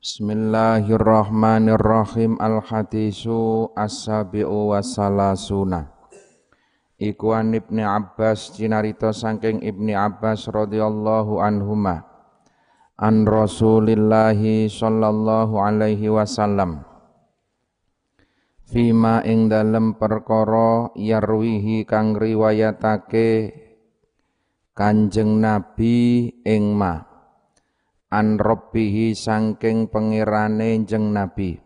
Bismillahirrahmanirrahim. Al-hadisu as-sabi'u wassalasuna. Iku an Ibni Abbas cinarita saking Ibni Abbas radhiyallahu anhuma. An Rasulillahi sallallahu alaihi wasallam. Fima ing dalem perkara yarwihi kang riwayatake Kanjeng Nabi ing ma an rabbihi sangking pengirane jeng nabi.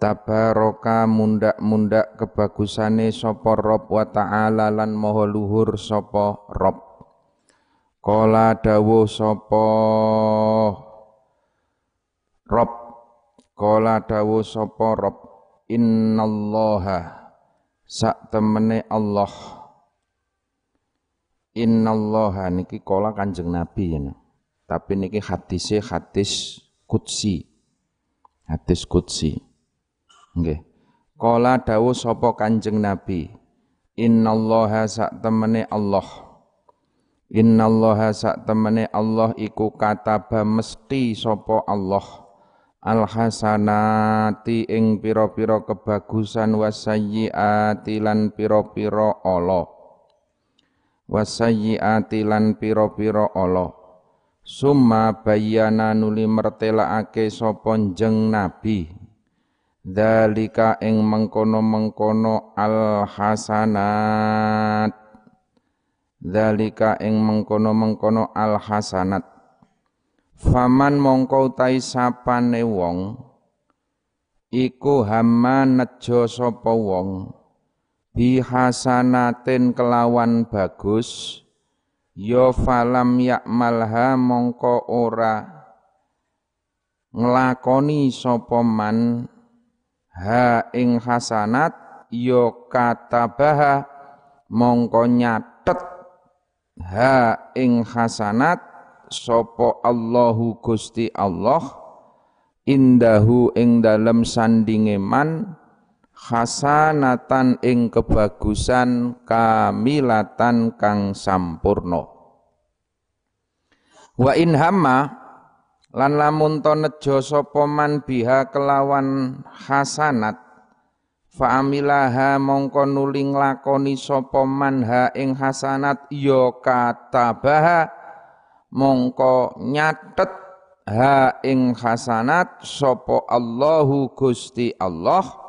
Tabaraka mundak-mundak kebagusane sapa rob wa ta'ala lan maha luhur sapa rob kala dawuh sapa rob kala dawuh sapa rob innallaha sak temene Allah. Innallaha niki kala kanjeng nabi ya tapi niki hadisnya hadis kutsi. Hadis kutsi. Nggih. Kala dawu sapa Kanjeng Nabi, Innallaha sak temene Allah. Innallaha sak temene Allah iku kataba mesti sapa Allah. Al hasanati ing pira-pira kebagusan wasayyiati lan pira-pira ala. Wasayyiati lan pira-pira ala. Summa bayana nuli mertelakake sapa jeng nabi. Dalika ing mengkono-mengkono al hasanat dalika ing mengkono-mengkono al hasanat faman mongko utai sapane wong iku hama nejo sapa wong. Bihasanatin kelawan bagus ya falam yakmalha mongko ora nglakoni sapa man. Ha ing hasanat ya katabaha mongko nyatet. Ha ing hasanat sapa Allahu Gusti Allah indahu ing dalem sandinge man hasanatan ing kebagusan kamilatan kang sampurno wa in hamma lan lamun to nejo sapa man biha kelawan hasanat fa amilaha mongko nuli nglakoni sapa man ha ing hasanat ya katabaha mongko nyatet ha ing hasanat sapa Allahu Gusti Allah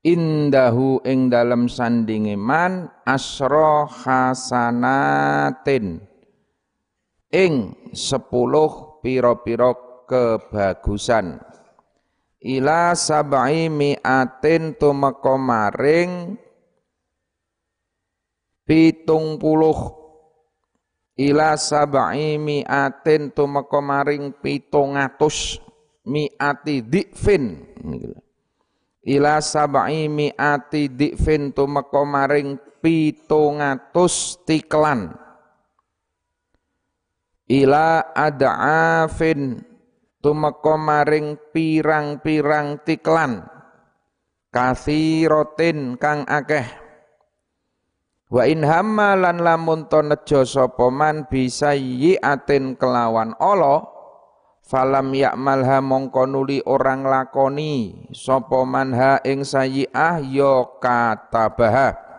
indahu ing dalam sandinge man asro hasanatin ing sepuluh piro-piro kebagusan. Ila sab'i mi'atin tumeka maring pitung puluh ila sab'i mi'atin tumeka maring pitung atus mi'ati dikfin ila sab'i mi'ati dikfin tumeka maring pitungatus tiklan. Ila ad'afin tumeka maring pirang-pirang tiklan. Kathiratin kang akeh. Wa in hamma lan lamun to nejo sapa man bisayyi'atin kelawan Allah falam yakmalha mongko nuli orang lakoni. Sapa manha ing sayyi'ah ya katabaha.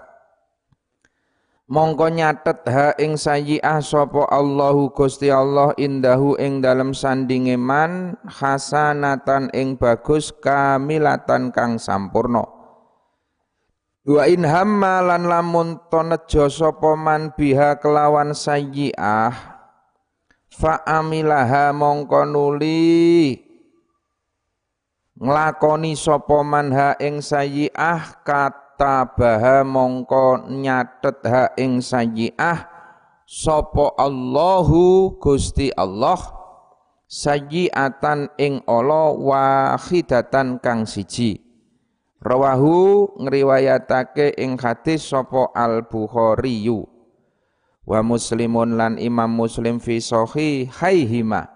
Mongko nyatet ha ing sayyi'ah sapa Allahu Gusti Allah indahu ing dalem sandinge man hasanatan ing bagus kamilatan kang sampurna. Wa in hamma lan lamun to nejo sapa man biha kelawan sayyi'ah fa amilaha mongko nuli. Nglakoni sapa manha ing sayyi'ah katabaha mongko nyatet ha ing sayyi'ah sapa Allahu Gusti Allah sayyi'atan ing ala wahidatan kang siji. Rawahu ngriwayatake ing hadis sapa Al Bukhari wa muslimun lan imam muslim fi haihima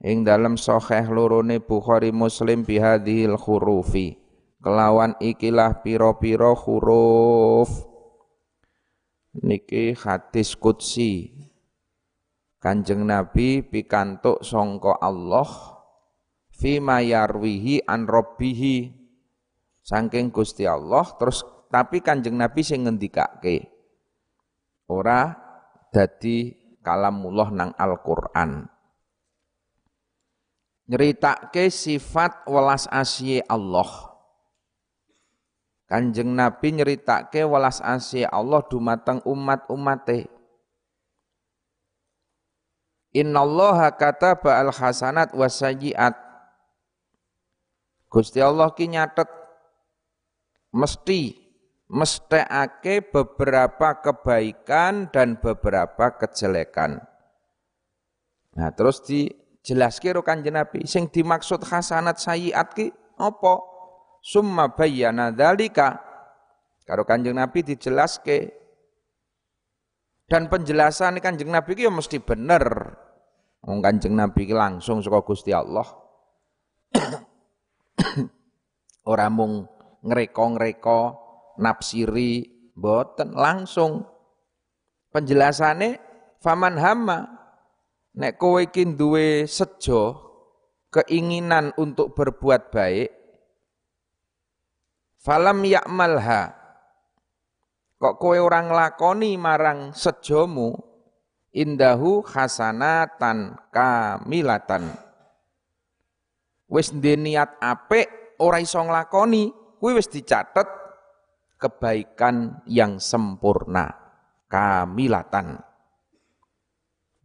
ing dalam sahih lorone Bukhari Muslim bihadhil hurufi kelawan ikilah piro-piro huruf. Niki hadis kutsi Kanjeng Nabi pikantuk songko Allah fima yarwihi an rabbihi. Saking Gusti Allah terus tapi Kanjeng Nabi sing ngendikake ora dadi kalamullah nang Al-Qur'an. Nyeritake sifat welas asih Allah. Kanjeng Nabi nyeritake welas asih Allah dumateng umat-umate. Innallaha kataba al-hasanat wasayyi'at Gusti Allah ki nyatet mesti mestekake beberapa kebaikan dan beberapa kejelekan. Nah, terus dijelaske karo Kanjeng Nabi, sing dimaksud hasanat sayiat ki apa? Summa bayyana dzalika. Karo Kanjeng Nabi dijelaske. Dan penjelasan Kanjeng Nabi ki ya mesti bener. Wong Kanjeng Nabi ki langsung saka Gusti Allah. Ora mung ngreko-ngreko, nafsiri, boten langsung. Penjelasane faman hama nek kowe iki duwe sejo keinginan untuk berbuat baik falam yakmalha. Kok kowe orang lakoni marang sejomu? Indahu hasanatan kamilatan. Wis niat apik ora iso nglakoni kuwi wis dicatet kebaikan yang sempurna, kamilatan.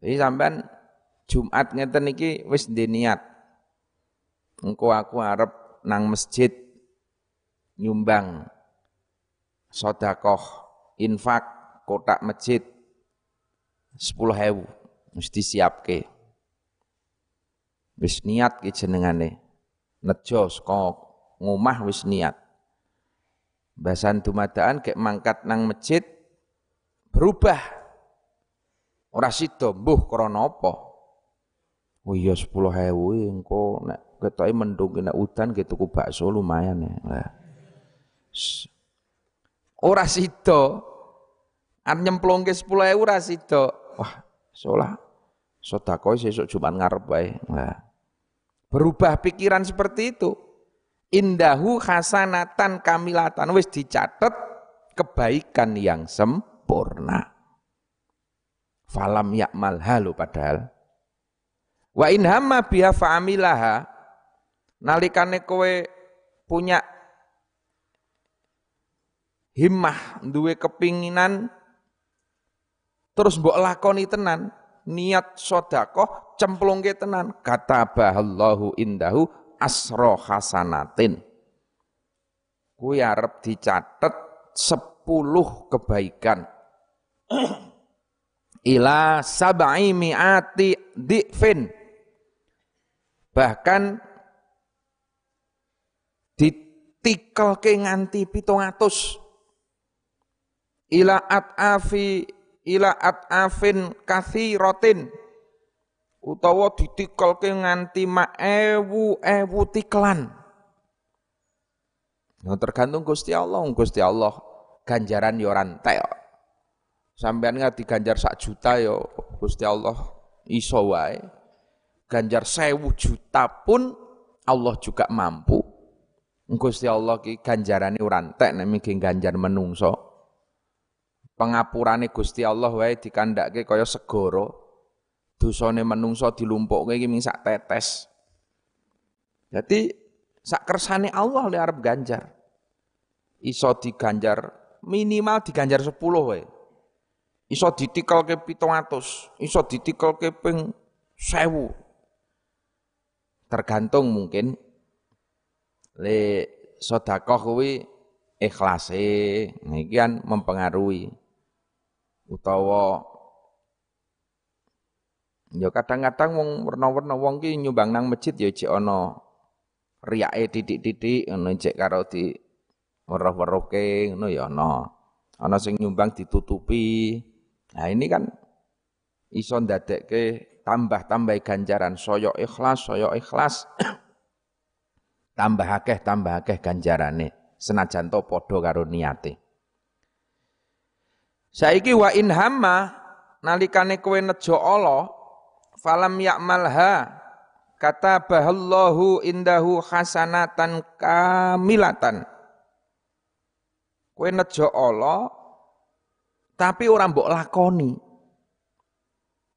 Jadi sampean Jumat ngeten iki wis niat. Engko aku arep nang masjid nyumbang sodakoh infak kotak masjid sepuluh hewu mesti siapke wis niat ki jenengane nejo saka ngomah wis niat Bahasan dumadaan kayak mangkat nang masjid berubah. Ora sida mbuh krana apa? Oh iya 10.000 engko nek ketoke mendung nek udan ge tuku bakso lumayan ya. Lah. Ora sida. Arep nyemplungke 10.000 ora sida. Wah, salah. Sedekah sesuk Jumat ngarep wae. Nah. Berubah pikiran seperti itu indahu hasanatan kamilatan wis dicatat kebaikan yang sempurna. Falam yakmal halu padahal. Wa in hamma biha fa'amilaha nalikane kowe punya himmah duwe kepinginan terus mbok lakoni tenan niat sedekah cemplungke tenan kata bahallahu indahu asro hasanatin. Kuwi arep dicatet sepuluh kebaikan. Ila sab'i mi'ati di'fin. Bahkan ke nganti atus. Ila at'afi ila at'afin kathiratin utawa ditikelke nganti mak ewu ewu tiklan. Nah, tergantung Gusti Allah, Gusti Allah ganjaran yo ora entek. Sampeyan ngerti ganjar sak juta yo Gusti Allah iso wae. Ganjar sewu juta pun Allah juga mampu. Gusti Allah ki ganjarane ora entek nek ganjar menungso. Pengapurane Gusti Allah wae dikandhake kaya segara dosane menungso dilumpukke iki ming sak tetes. Jadi sak kersane Allah le arep ganjar. Iso diganjar minimal diganjar 10 wae. Iso ditikelke 700, iso ditikelke ping 1000. Tergantung mungkin le sedekah kuwi ikhlase, iki kan mempengaruhi utawa Ya kadang-kadang wong werna-werna wong ki nyumbang nang masjid ya cek ana riyake titik-titik ngono cek karo di weruh-weruhke ngono ya ana. Ana sing nyumbang ditutupi. Nah ini kan iso ndadekke tambah-tambah ganjaran soyo ikhlas, soyo ikhlas. tambah akeh, tambah akeh ganjarane. Senajan to padha karo niate. Saiki wa in hamma nalikane kowe nejo Allah falam yakmalha kata bahallahu indahu hasanatan kamilatan. Kowe nejo Allah tapi orang mbok lakoni.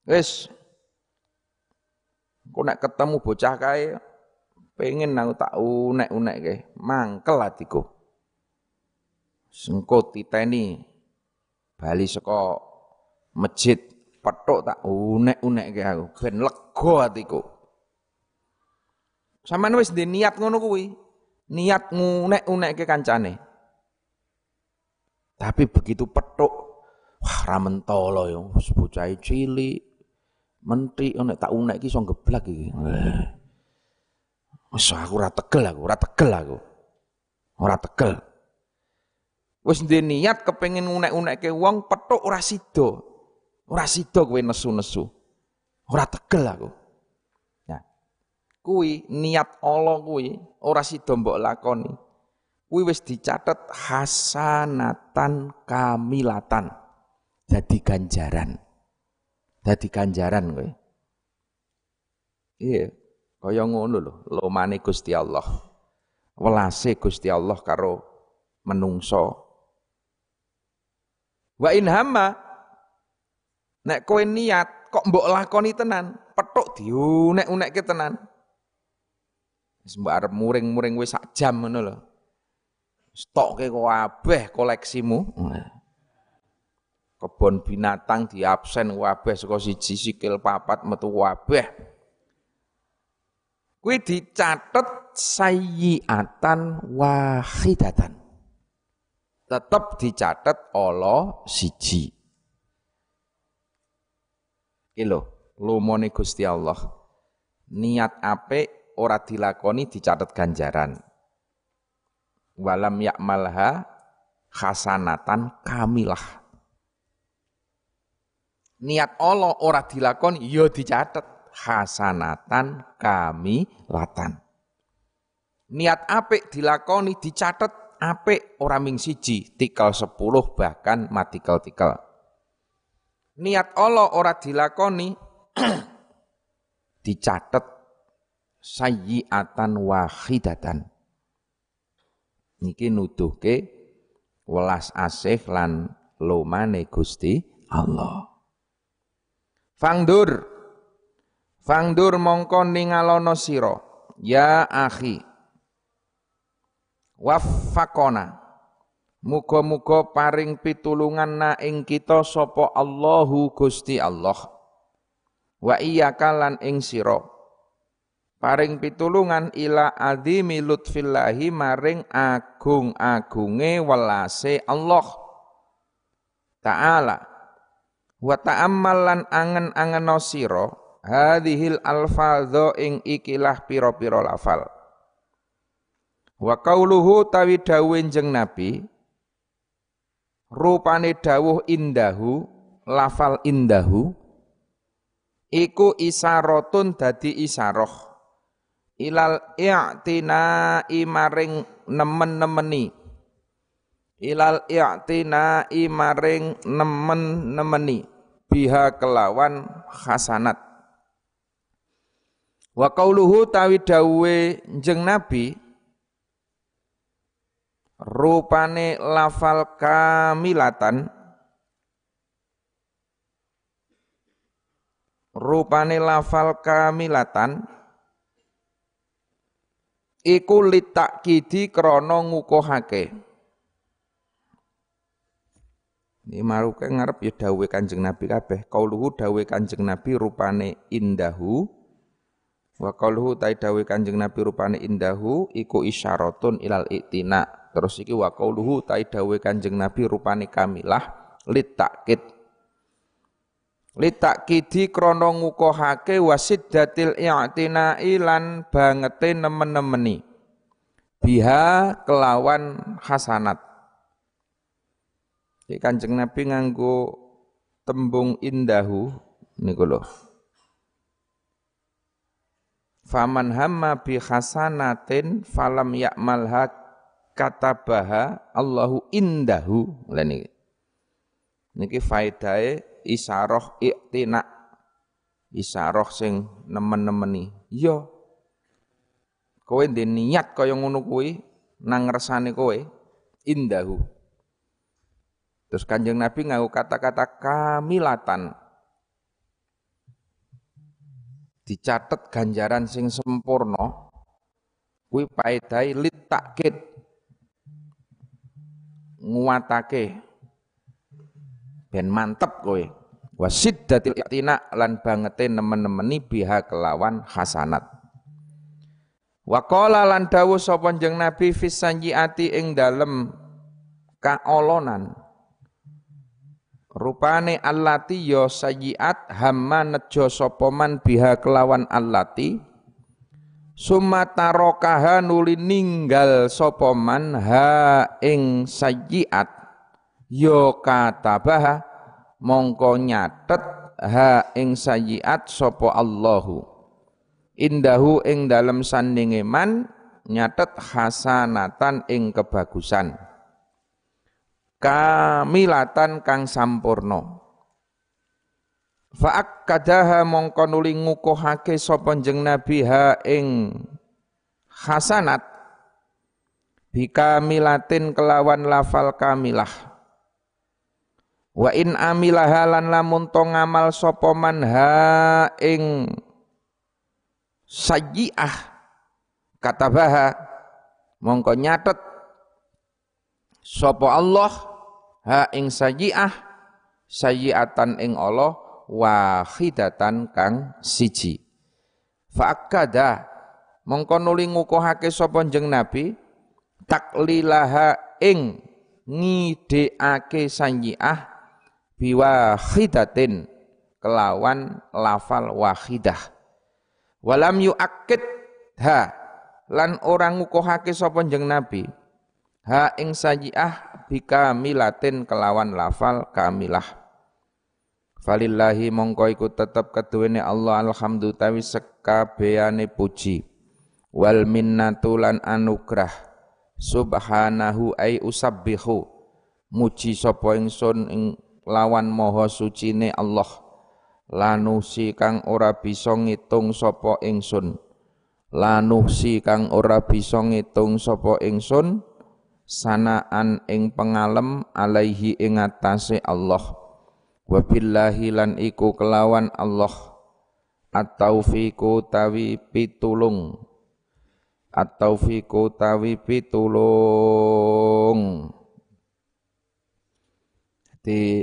Wis. Kok nek ketemu bocah kae pengen aku tak unek-unek kae. Mangkel atiku sengko titeni bali saka masjid petuk tak unek-unek kae aku. Ben lega atiku Sampeyan wis niat ngono kuwi. Niat ngunek-unek ke kancane. Tapi begitu petuk wah ra mentolo yo. Bocah cilik. Menteri nek tak unek iki iso geblak iki. Wis aku ora tegel aku ora tegel aku. Ora tegel. Ndek niat kepengin unek-unekke wong petuk ora sida ora sida kowe nesu-nesu. Ora tegel aku. Nah kuwi niat Allah kuwi ora sida mbok lakoni. Kuwi wis dicatet hasanatan kamilatan. Jadi ganjaran. Jadi ganjaran kowe. Iya kaya ngono lho lomane Gusti Allah. Welase Gusti Allah karo menungso. Wa in hamma nek kowe niat kok mbok lakoni tenan petuk diunek-unekke tenan wis mbok arep muring-muring wis sak jam ngono lho stokke kabeh koleksimu. Kebon binatang di absen kabeh saka siji sikil papat metu kabeh. Kuwi dicatet sayyiatan wahidatan. Tetap dicatet Allah siji. Iki lho, lumone Gusti Allah. Niat apik ora dilakoni dicatet ganjaran walam yakmalha hasanatan kamilah. Niat Allah ora dilakon ya dicatet hasanatan kamilatan. Niat apik dilakoni dicatet apik ora ming siji, tikal sepuluh bahkan matikal-tikal. Niat Allah ora dilakoni dicatet sayyiatan wahidatan. Niki nuduhke welas asih lan lomane Gusti Allah. Fangdur Fangdur mongko ningalono sira. Ya akhi. Waffaqona Muga-muga paring pitulungan na ing kita sapa Allahu Gusti Allah. Wa iyyaka lan ing sira. Paring pitulungan ila adzimi lutfillahi maring agung-agunge welase Allah taala. Wa ta'ammal lan angen-angen sira hadhil alfadho ing ikilah pira-pira lafal. Wa qauluhu tawi dawuh nabi rupane dawuh indahu lafal indahu iku isaratun dadi isaroh. Ilal i'tina imaring nemen-nemeni. Ilal i'tina imaring nemen-nemeni. Biha kelawan hasanat wa qauluhu tawi dawuhe jeng nabi rupane lafal kamilatan. Rupane lafal kamilatan. Iku litakidi krana ngukuhake. Ini maruke ngarep ya dawe Kanjeng Nabi kabeh. Kauluhu dawe Kanjeng Nabi rupane indahu. Wa kauluhu tai dawe Kanjeng Nabi rupane indahu iku isyaratun ilal iktina terus iki wa kauluhu tai dawe Kanjeng Nabi rupane kamilah litakid litakidi krana ngukuhake wasiddatil i'tina'i lan bangete nemen-nemeni. Biha kelawan hasanat. Jadi Kanjeng Nabi nganggo tembung indahu niku lho. Faman hamma bi hasanatin falam ya'malha katabaha Allahu indahu. Lah niki. Niki faedahe isaroh iktina isaroh sing nemen-nemeni Iya. Kowe ndek niat kaya ngono kuwi nang ngersane kowe indahu. Terus Kanjeng Nabi nganggo kata-kata kamilatan. Dicatet ganjaran sing sempurna kuwi paedai lit takkid nguatake. Ben mantep kowe. Wasiddatil iktina lan bangete nemen-nemeni biha kelawan hasanat. Waqala lan dawuh sapa jeneng Nabi fis sanjiati ing dalem kaolonan. Rupane allati ya sayyiat hamma nejo sapa man biha kelawan allati summa tarokaha nuli ninggal sapa man ha ing sayyiat ya katabaha mongko nyatet ha ing sayyiat sapa Allahu. Indahu ing dalem sandinge man nyatet hasanatan ing kebagusan. Kamilatan kang sampurno Fa'ak kadaha mongko nuli ngukuhake sapa jeng Nabi ha ing hasanat bikamilatin kelawan lafal kamilah. Wa in amilah lan lamun to ngamal sapa man ha ing sayyi'ah mongko nyatet sapa Allah ha ing sayyi'ah sayyi'atan ing Allah wahidatan kang siji. Fa'akada mongko nuli ngukuhake sapa jeneng Nabi taklilaha ing ngideake sayyi'ah biwahidatin kelawan lafal wahidah. Walam yuakid ha lan orang ngukuhake sapa jeng Nabi ha ing sajiah bika milatin kelawan lafal kamilah Falillahi mongko iku tetep keduwene Allah alhamdu tawi sekabehane puji. Wal minnatu lan anugrah. Subhanahu ai usabbihu. Muji sapa ingsun ing lawan maha sucine Allah. Lanusi kang ora bisa ngitung sapa ingsun. Lanusi kang ora bisa ngitung sapa ingsun. Sanaan ing pengalem alaihi ing atase Allah wa billahi lan iku kelawan Allah at-taufiqu tawi pitulung at-taufiqu tawi pitulung di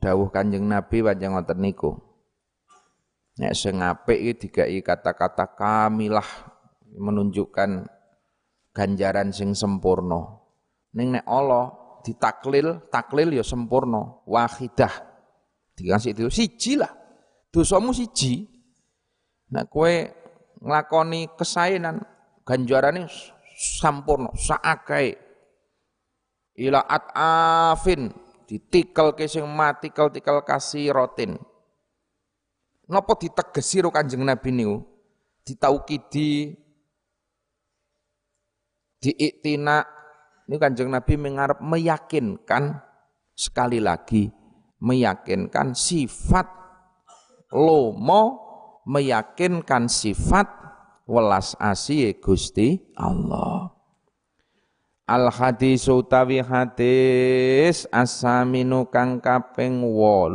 dawuh Kanjeng Nabi panjang ngoten niku. Nek sing apik iki digai kata-kata kamilah menunjukkan ganjaran sing sempurna. Ning nek Allah ditaklil, taklil ya sempurna, wahidah. Dikasih itu siji lah. Dosamu siji. Nek kowe nglakoni kesaenan ganjarane sampurna, saakae. Ila at'afin ditikel ke sing mati tikel kasih rotin. Napa ditegesi ro Kanjeng Nabi niku? Ditaukidi diiktina ini Kanjeng Nabi mengarap meyakinkan sekali lagi meyakinkan sifat lomo meyakinkan sifat welas asih Gusti Allah. Al hadis utawi hadis asaminu kang kaping 8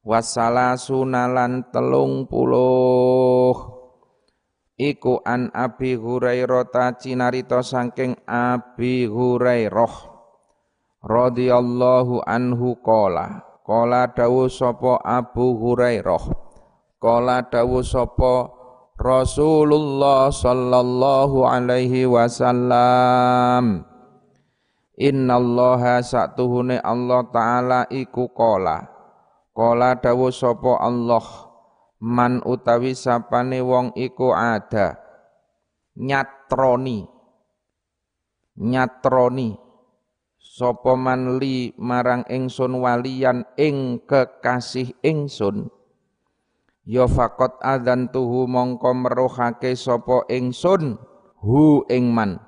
wasalasuna lan telung puluh iku an Abi Hurairah ta cinarita saking Abi Hurairah radhiyallahu anhu qala. Qala dawuh sapa Abu Hurairah. Qala dawuh sapa Rasulullah sallallahu alaihi wasallam. Innallaha satuhune Allah taala iku kola Kola dawu sapa Allah man utawi sapane wong iku ada. Nyatroni. Nyatroni. Sapa man li marang ingsun walian ing kekasih ingsun? Ya faqat tuhu mongko meruhake sapa ingsun? Hu ing man.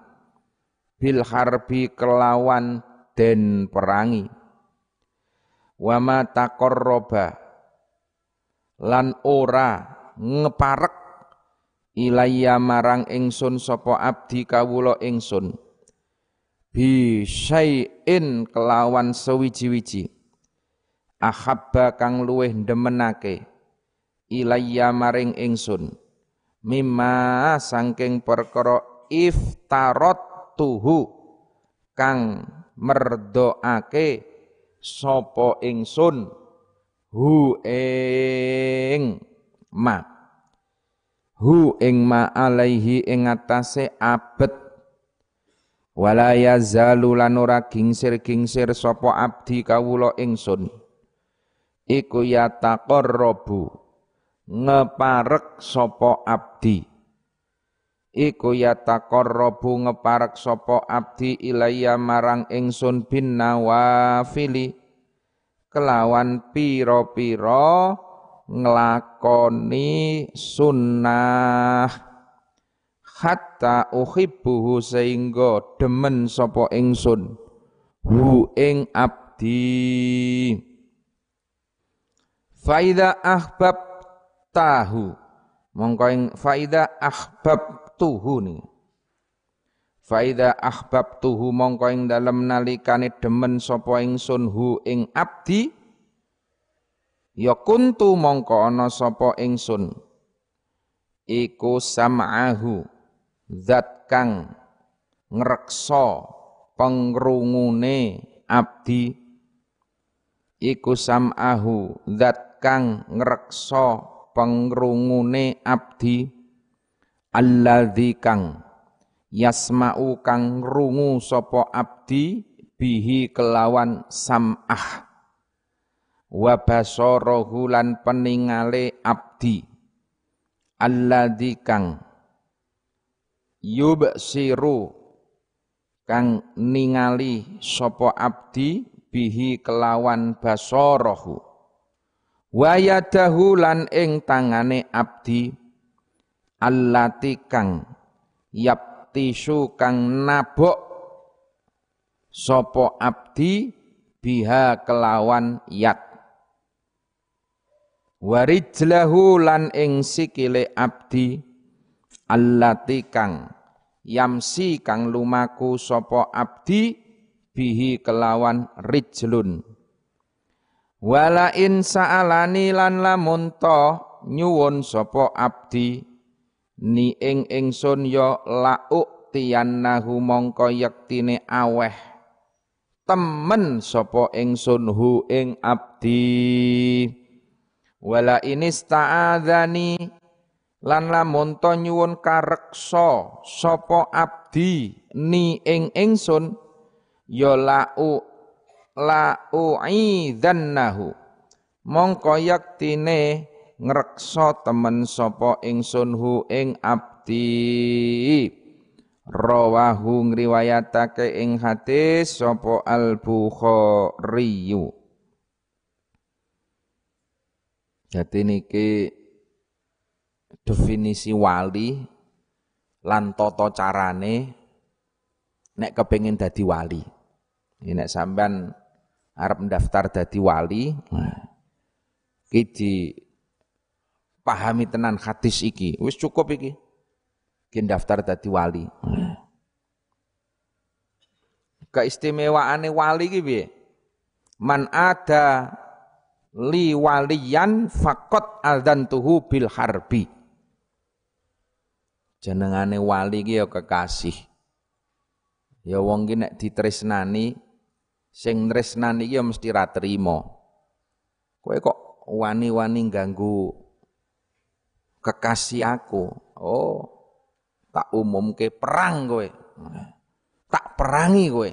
Bil harbi kelawan den perangi. Wa ma taqarraba lan ora ngeparek ilayya marang ingsun sapa abdi kawula ingsun. Bi kelawan sewiji-wiji. Ahabba kang luweh demenake ilayya maring ingsun. Mimma sangking perkara iftarot tuhu kang merdoake sapa ingsun hu ing ma. Hu ing ma alaihi ing atase abet. Wala yazalu lan ora gingsir-gingsir sapa abdi kawula ingsun. Iku ya taqarrabu. Ngeparek sopo abdi. Iku ya taqarrabu ngeparek sopo abdi ilaya marang ingsun bin nawafili kelawan piro-piro nglakoni sunnah. Hatta uhibbuhu sehingga demen sopo ingsun. Hu ing abdi. Faida ahbab tahu. Mongko ing faida ahbab tuhu ni faida ahbab tuhu mongko ing dalem nalikane demen sapa ingsun hu ing abdi ya kuntu mongko ana sapa ingsun iku sam'ahu zat kang ngreksa pengrungune abdi iku sam'ahu zat kang ngreksa pengrungune abdi alladzi kang yasma'u kang rungu sapa abdi bihi kelawan sam'ah. Wa basarahu lan peningale abdi. Alladzi kang yubsiru kang ningali sapa abdi bihi kelawan basarahu. Wayadahu lan ing tangane abdi allati kang yaptisu kang nabok sapa abdi biha kelawan yat warijlahu lan ing sikile abdi allati kang yamsi kang lumaku sapa abdi bihi kelawan rijlun. Wala in sa'alani lan lamun to nyuwun sapa abdi ni ing ingsun ya la'uk tiyannahu mongko yektine aweh. Temen sapa ingsun hu ing abdi? Wala in ista'adzani lan lamun to nyuwun kareksa sapa abdi ni ing ingsun ya la'uk la u'idzannahu mongko yaktine ngreksa temen sapa ingsun hu ing abdi rawahu ngriwayatake ing hadis sapa al bukhari jadi niki definisi wali lan tata carane nek kepengin dadi wali. Ini nek sampean arep mendaftar dadi wali iki di pahami tenan hadis iki. Wis cukup iki. Iki daftar dadi wali. Keistimewaane wali iki piye? Man ada li waliyan fakot tuhu bil harbi. Jenengane wali iki ya kekasih. Ya wong ki nek ditresnani sing tresnani iki ya mesti ra trima. Kowe kok wani-wani ganggu kekasih aku. Oh, tak umumke perang kowe. Tak perangi kowe.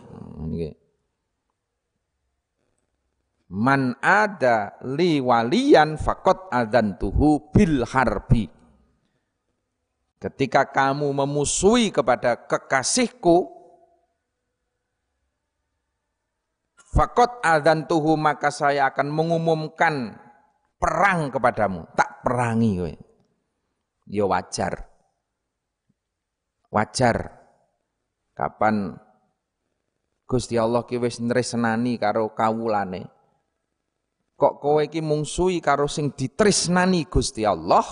Man ada li waliyan fakot adantuhu bil harbi. Ketika kamu memusuhi kepada kekasihku, Fakot adzan tuhu maka saya akan mengumumkan perang kepadamu. Tak perangi kowe. Ya wajar. Wajar. Kapan Gusti Allah ki wis nresnani karo kawulane. kok kowe iki mungsuhi karo sing ditresnani Gusti Allah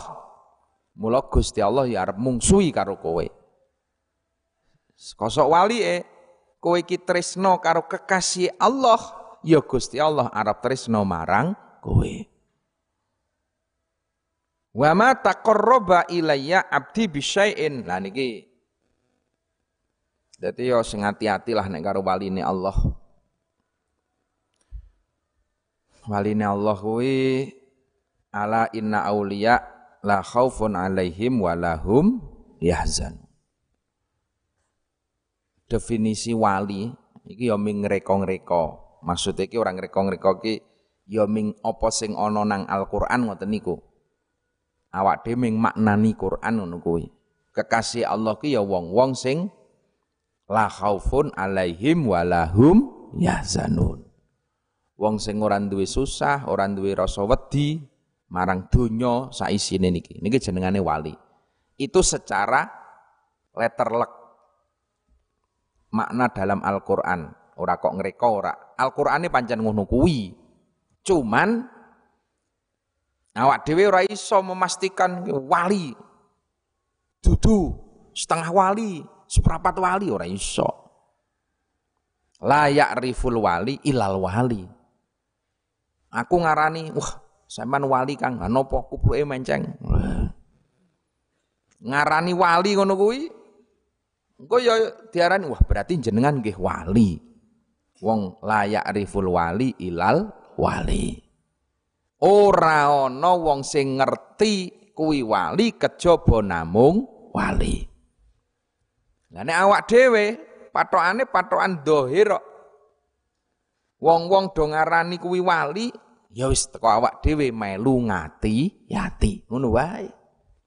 mula Gusti Allah ya arep mungsuhi karo kowe kosok wali e kowe iki tresno karo kekasih Allah ya Gusti Allah arep tresno marang kowe Wa ma taqarraba ilayya abdi bisyai'in. Lah niki. Dadi yo sing ati-ati lah nek karo waline Allah. Waline Allah kuwi ala inna auliya la khaufun alaihim wa lahum yahzan. Definisi wali iki yo ming ngreka-ngreka. Maksud iki ora ngreka-ngreka iki yo ming apa sing ana nang Al-Qur'an ngoten niku awak dhewe maknani Quran ngono kuwi. Kekasih Allah ki ya wong-wong sing la khaufun alaihim walahum yahzanun. Wong sing ora duwe susah, ora duwe rasa wedi marang donya saisine niki. Niki jenengane wali. Itu secara letterlek makna dalam Al-Qur'an. Ora kok ngreka ora. Al-Qur'ane pancen ngono kuwi. Cuman Awak dhewe ora iso memastikan wali. Dudu setengah wali, seprapat wali ora iso. Layak riful wali ilal wali. Aku ngarani, wah, sampean wali Kang, napa kupluke menceng. Ngarani wali ngono kuwi. Engko ya diarani, wah berarti jenengan nggih wali. Wong layak riful wali ilal wali. Ora ana wong sing ngerti kuwi wali kejaba namung wali. Lah nek awak dhewe patokane patokan dhahir Wong-wong do ngarani kuwi wali, ya wis teko awak dhewe melu ngati yati. Ngono wae.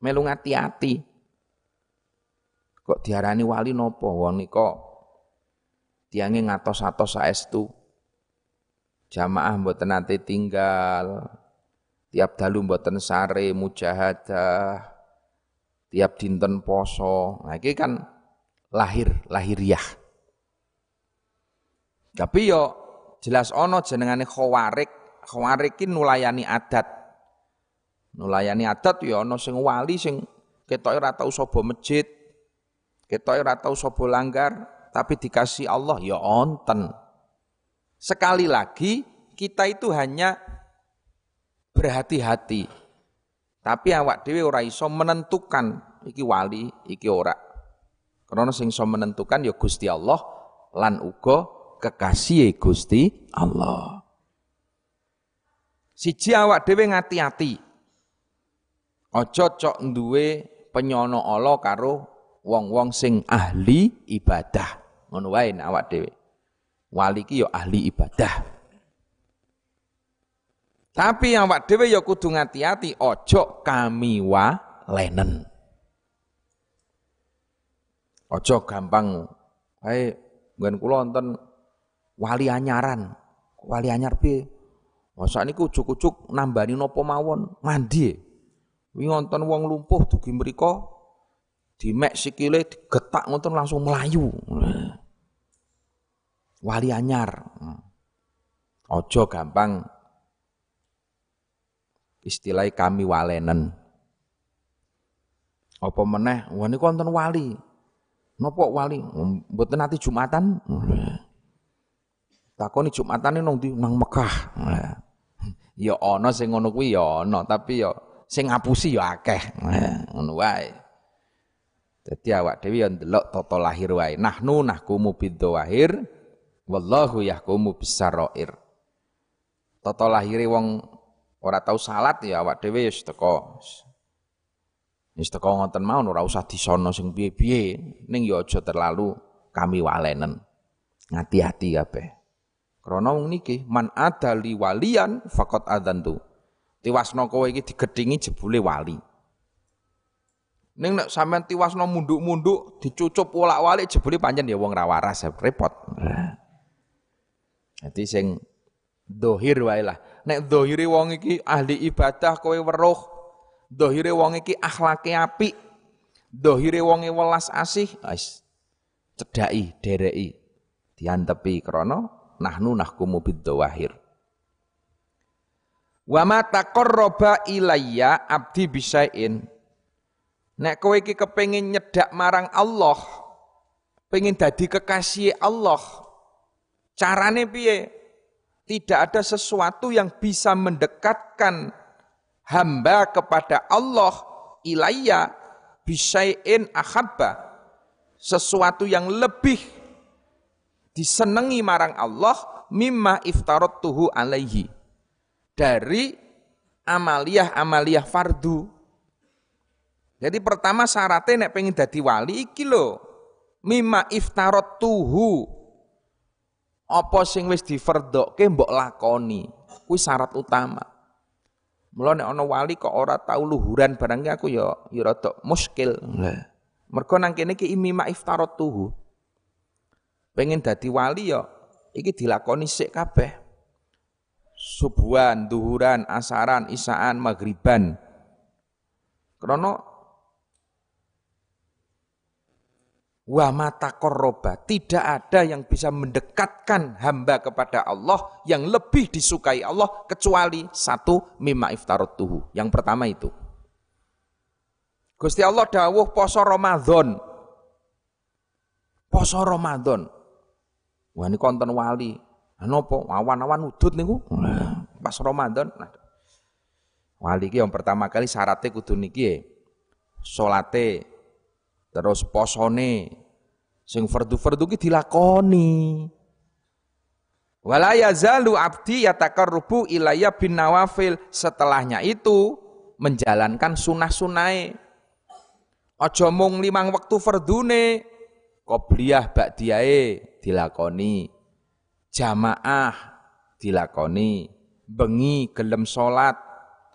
Melu ngati ati. Kok diarani wali napa wong nika tiange ngatos-atos saestu. Jamaah mboten nate tinggal, tiap dalu mboten sare mujahadah. Tiap dinten poso. Nah ini kan lahir lahiriah. Tapi yo jelas ono jenengane khawarik khawarik ini nulayani adat. Nulayani adat yo ono sing wali sing ketoke ora tau sapa masjid ketoke ora tau sapa langgar tapi dikasih Allah ya onten. Sekali lagi kita itu hanya berhati-hati. Tapi awak dhewe ora iso menentukan iki wali, iki ora. Karena sing iso menentukan ya Gusti Allah lan uga kekasih Gusti Allah. Siji awak dhewe ngati-ati. Aja cok duwe penyono Allah karo wong-wong sing ahli ibadah. Ngono awak dhewe. Wali ki ya ahli ibadah. Tapi yang awak dhewe ya kudu ngati-ati ojo kami wa lenen. Ojo gampang. Hai nggen kula wonten wali anyaran. Wali anyar piye? Masa niku ujuk-ujuk nambani napa mawon mandi. Wingi wonten wong lumpuh dugi mriku dimek sikile digetak ngoten langsung melayu. Wali anyar. Ojo gampang istilah kami walenen. Apa meneh, wah wonten wali. Napa wali? Mboten nanti Jumatan. Takoni Jumatan nang ndi nang Mekah. Ya ana sing ngono kuwi ya ana, tapi ya sing ngapusi ya akeh. Ngono wae. Dadi awak dhewe ya ndelok tata lahir wae. Nahnu nahkumu bidzawahir wallahu yahkumu bisarair. Tata lahire wong ora tahu salat ya awak dhewe wis teko. Wis teko ngoten mawon ora usah disono sing piye-piye. Ning ya terlalu kami walenen. Ngati-hati kabeh. Krana wong niki man adali walian faqat adantu tiwasno kowe iki digedhingi jebule wali. Ning nek sampean tiwasno munduk-munduk dicucup wolak-walik jebule pancen ya wong ra waras repot. Jadi sing dohir wae lah nek dohire wong iki ahli ibadah kowe weruh dohire wong iki akhlake apik dohire wonge welas asih wis cedhaki dereki diantepi krana nahnu nahkumu bidzawahir Wa ma taqarraba ilayya abdi bisain. Nek kowe iki kepengin nyedak marang Allah, pengen dadi kekasih Allah, carane piye? Tidak ada sesuatu yang bisa mendekatkan hamba kepada Allah ilayya bisain ahabba. Sesuatu yang lebih disenangi marang Allah mimma iftarot tuhu alaihi dari amaliyah-amaliyah fardu. Jadi pertama syaratnya nek pengen dadi wali iki lho. Mimma iftarot tuhu. Apa sing wis diferdokke mbok lakoni. Kuwi syarat utama. Mula nek ana wali kok ora tau luhuran barang aku ya ya rada muskil. Lah. Mergo nang kene iki mimma iftarot tuhu. Pengen dadi wali ya iki dilakoni sik kabeh. Subuhan, duhuran, asaran, isaan, magriban. Krono wa mata koroba tidak ada yang bisa mendekatkan hamba kepada Allah yang lebih disukai Allah kecuali satu mimma iftarot tuhu. Yang pertama itu. Gusti Allah dawuh poso Ramadan. Poso Ramadan. Wah ini konten wali. Nopo awan-awan udut niku pas Ramadan. Nah, wali ki yang pertama kali syaratnya kudu niki ya. Salate terus posone sing fardu-fardu ki dilakoni. Wala yazalu abdi yatakarrubu ilayya bin nawafil. Setelahnya itu menjalankan sunah-sunahe. Aja mung limang waktu fardune, qobliyah ba'diyae dilakoni jamaah dilakoni, bengi gelem salat,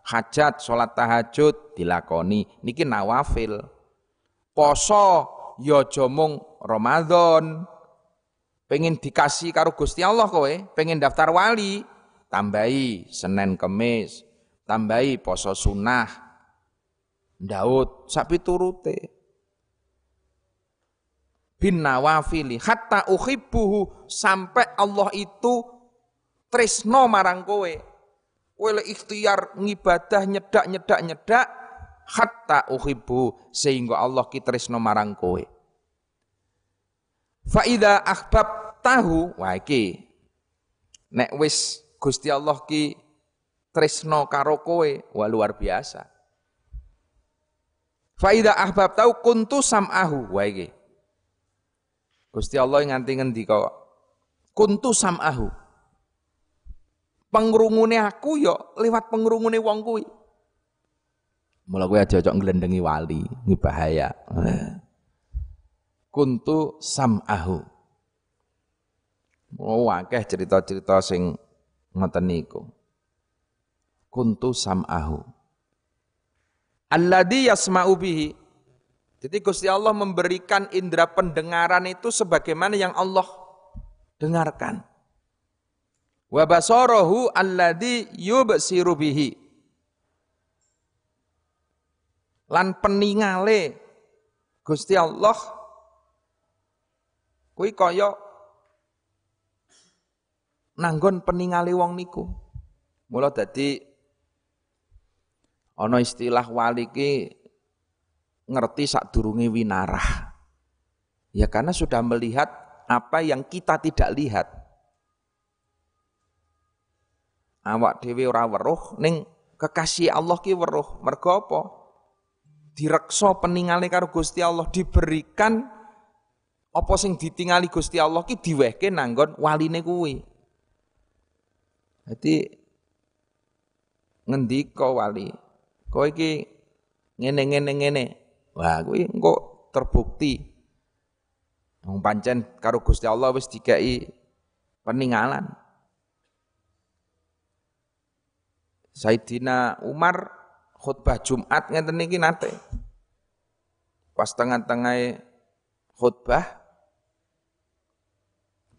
hajat salat tahajud dilakoni. Niki nawafil. Poso ya aja mung Ramadan. Pengen dikasih karo Gusti Allah kowe, pengen daftar wali, tambahi Senin Kemis, tambahi poso sunnah. Daud sapi turute bin nawafili hatta uhibbuhu sampai Allah itu tresno marang kowe kowe ikhtiar ngibadah nyedak nyedak nyedak hatta uhibbu sehingga Allah ki tresno marang kowe fa idza ahbab tahu wah iki nek wis Gusti Allah ki tresno karo kowe wah luar biasa fa idza ahbab tahu kuntu sam'ahu wah iki Gusti Allah nganti ngendika kuntu samahu. Pengrungune aku ya lewat pengrungune wong kuwi. Mula kowe aja cocok nglendengi wali, ini bahaya. Kuntu samahu. Oh akeh cerita-cerita sing ngoten niku. Kuntu samahu. Alladhi yasma'u bihi jadi Gusti Allah memberikan indera pendengaran itu sebagaimana yang Allah dengarkan. Wa basarahu alladhi yubsiru bihi. Lan peningale Gusti Allah kuwi kaya nanggon peningale wong niku. Mula dadi ana istilah wali ki ngerti sak durunge winarah. Ya karena sudah melihat apa yang kita tidak lihat. Awak dhewe ora weruh ning kekasih Allah ki weruh. Mergo apa? Direksa peningale karo Gusti Allah diberikan apa sing ditingali Gusti Allah ki diwehke nanggon waline kuwi. Jadi ngendika wali, kowe iki ngene-ngene ngene. Wah, kuwi engko terbukti. Wong pancen karo Gusti Allah wis dikai peninggalan. Sayyidina Umar khutbah Jumat ngeten niki nate. Pas tengah-tengah khutbah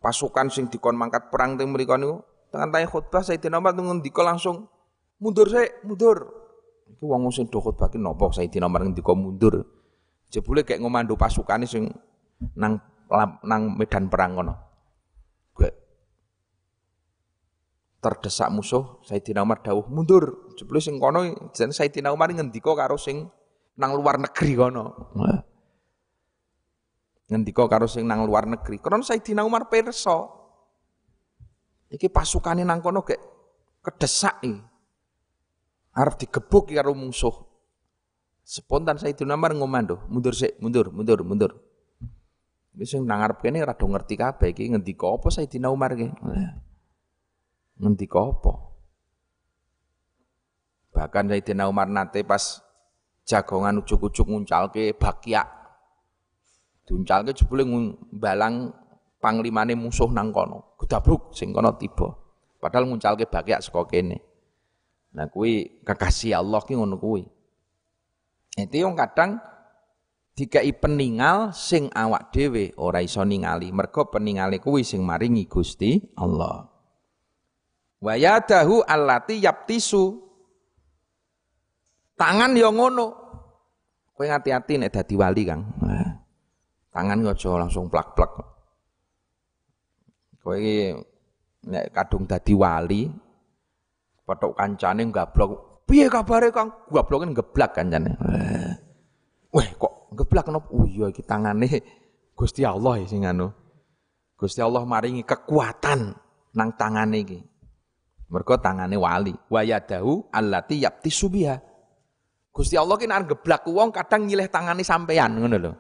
pasukan sing dikon mangkat perang teng mriku niku tengah-tengah khutbah Sayyidina Umar ngendika langsung mundur sik, mundur. Iku wong sing do khotbah ki napa Sayyidina Umar ngendika mundur. Jebule kayak ngomando pasukane sing nang nang medan perang ngono. terdesak musuh Sayyidina Umar dawuh mundur jebule sing kono jen Sayyidina Umar ngendika karo sing nang luar negeri kono. Ngendika karo sing nang luar negeri. Karena Sayyidina Umar perso iki pasukane nang kono gek kedesak iki. Arep digebuk karo musuh spontan Sayyidina Umar ngomando mundur sik mundur mundur mundur. Wis sing nang ngarep kene rada ngerti kabeh iki ngendika apa Sayyidina Umar iki. Ngendika apa? Bahkan Sayyidina Umar nate pas jagongan ujuk-ujuk nguncalke bakya. Diuncalke jebule balang panglimane musuh nang kono. Gedabruk sing kono tiba. Padahal nguncalke bakya saka kene. Nah kuwi kekasih Allah ki ngono kuwi. Itu yang kadang dikai peningal sing awak dhewe ora iso ningali mergo peningale kuwi sing maringi Gusti Allah wa yadahu allati yaptisu tangan yo ngono kowe ngati-ati nek dadi wali Kang tangan aja langsung plak-plak kowe iki nek kadung dadi wali petok kancane gablok piye kabare Kang gabloke geblak kancane Wah, kok geblak kenapa? Oh iya iki tangane Gusti Allah ya sing anu. Gusti Allah maringi kekuatan nang tangane iki. Mergo tangane wali. Wa yadahu allati yapti subiha. Gusti Allah nek geblak wong kadang nyileh tangane sampean ngono lho.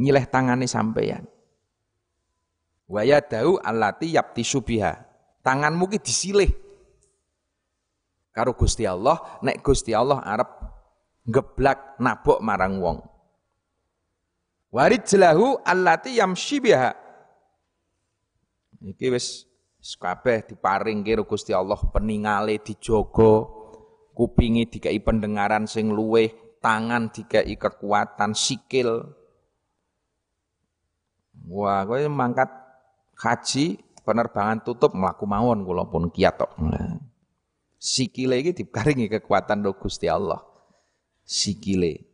Nyileh tangane sampean. Wa yadahu allati yapti subiha. Tanganmu ki disilih karo Gusti Allah, nek Gusti Allah arep geblak nabok marang wong. Warid jelahu allati yamshi biha. Iki wis kabeh diparing karo Gusti Allah peningale dijogo, kupingi dikai pendengaran sing luweh, tangan dikai kekuatan, sikil. Wah, kowe mangkat haji penerbangan tutup mlaku mawon kula pun kiat tok. Sikile iki diparingi kekuatan do Gusti Allah sikile.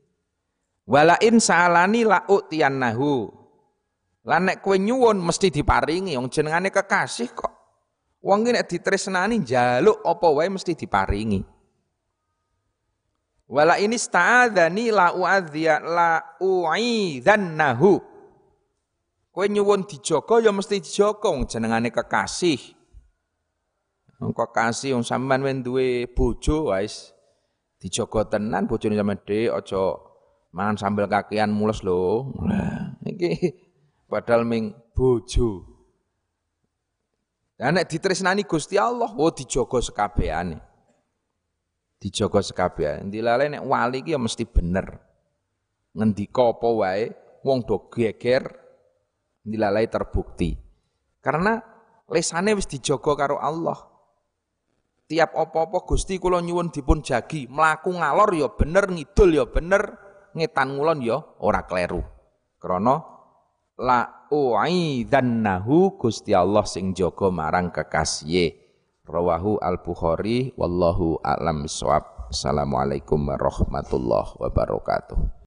Walain sa'alani la utiyannahu. Lan nek kowe nyuwun mesti diparingi wong jenengane kekasih kok. Wong iki nek ditresnani njaluk apa wae mesti diparingi. Wala ini sta'adzani la u'adzia la u'idzannahu. Kowe nyuwun dijaga ya mesti dijaga wong jenengane kekasih. Wong kekasih wong sampean duwe bojo wis dijogo tenan bojone sampean dhek aja mangan sambel kakean mules lho. Nah, iki padahal ming bojo. Lah nek ditresnani Gusti Allah, oh dijogo sekabehane. Dijogo sekabehane. Dilale nek wali iki ya mesti bener. Ngendika apa wae wong do geger dilalai terbukti. Karena lesane wis dijogo karo Allah tiap opo-opo Gusti kula nyuwun dipun jagi, mlaku ngalor ya bener, ngidul ya bener, ngetan ngulon ya ora kleru. Krana la u'idzannahu Gusti Allah sing jaga marang kekasih. Rawahu Al-Bukhari wallahu a'lam bissawab. Assalamualaikum warahmatullahi wabarakatuh.